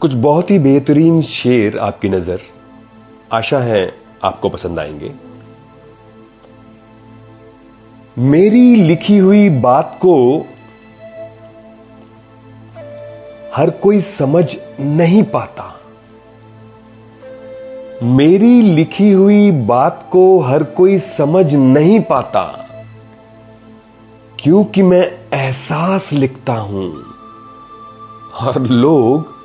कुछ बहुत ही बेहतरीन शेर आपकी नज़र आशा है आपको पसंद आएँगे। मेरी लिखी हुई बात को हर कोई समझ नहीं पाता। मेरी लिखी हुई बात को हर कोई समझ नहीं पाता, क्योंकि मैं एहसास लिखता हूँ। और लोग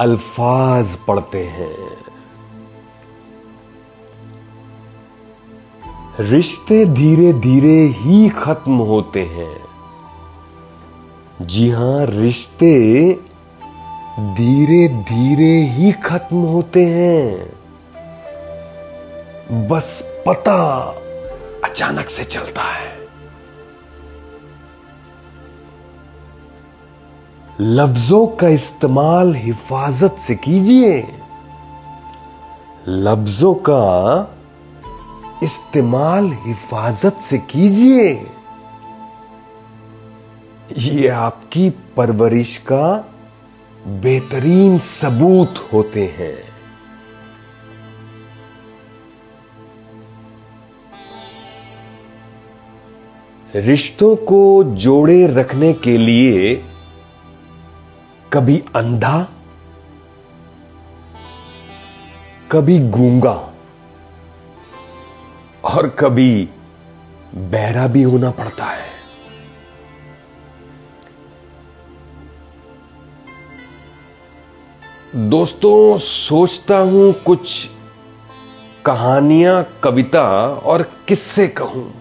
अल्फाज पढ़ते हैं। रिश्ते धीरे धीरे ही खत्म होते हैं। जी हाँ, रिश्ते धीरे धीरे ही खत्म होते हैं। बस पता अचानक से चलता है। लफ्जों का इस्तेमाल हिफाजत से कीजिए। लफ्जों का इस्तेमाल हिफाजत से कीजिए। ये आपकी परवरिश का बेहतरीन सबूत होते हैं। रिश्तों को जोड़े रखने के लिए कभी अंधा, कभी गूँगा और कभी बहरा भी होना पड़ता है। दोस्तों, सोचता हूँ कुछ कहानियाँ, कविता और किस्से कहूँ।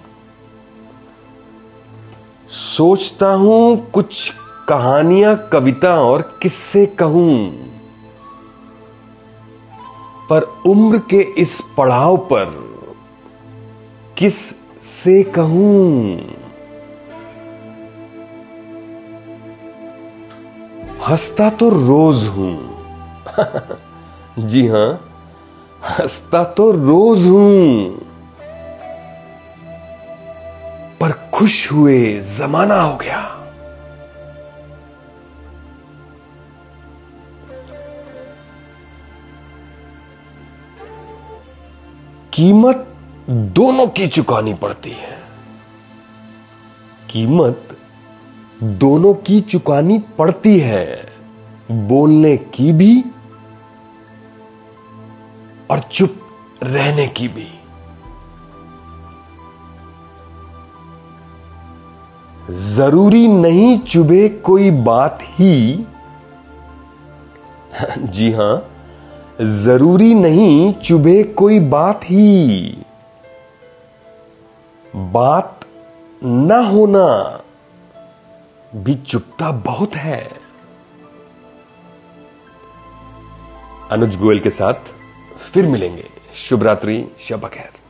सोचता हूँ कुछ कहानियाँ, कविता और किस्से कहूँ। पर उम्र के इस पड़ाव पर किस से कहूँ? हंसता तो रोज हूँ। जी हाँ, हंसता तो रोज हूँ। पर खुश हुए जमाना हो गया। कीमत दोनों की चुकानी पड़ती है। कीमत दोनों की चुकानी पड़ती है, बोलने की भी और चुप रहने की भी। ज़रूरी नहीं चुभे कोई बात ही। जी हाँ ज़रूरी नहीं चुभे कोई बात ही। बात ना होना भी चुपता बहुत है। अनुज गोयल के साथ फिर मिलेंगे। शुभ रात्रि, शब खैर।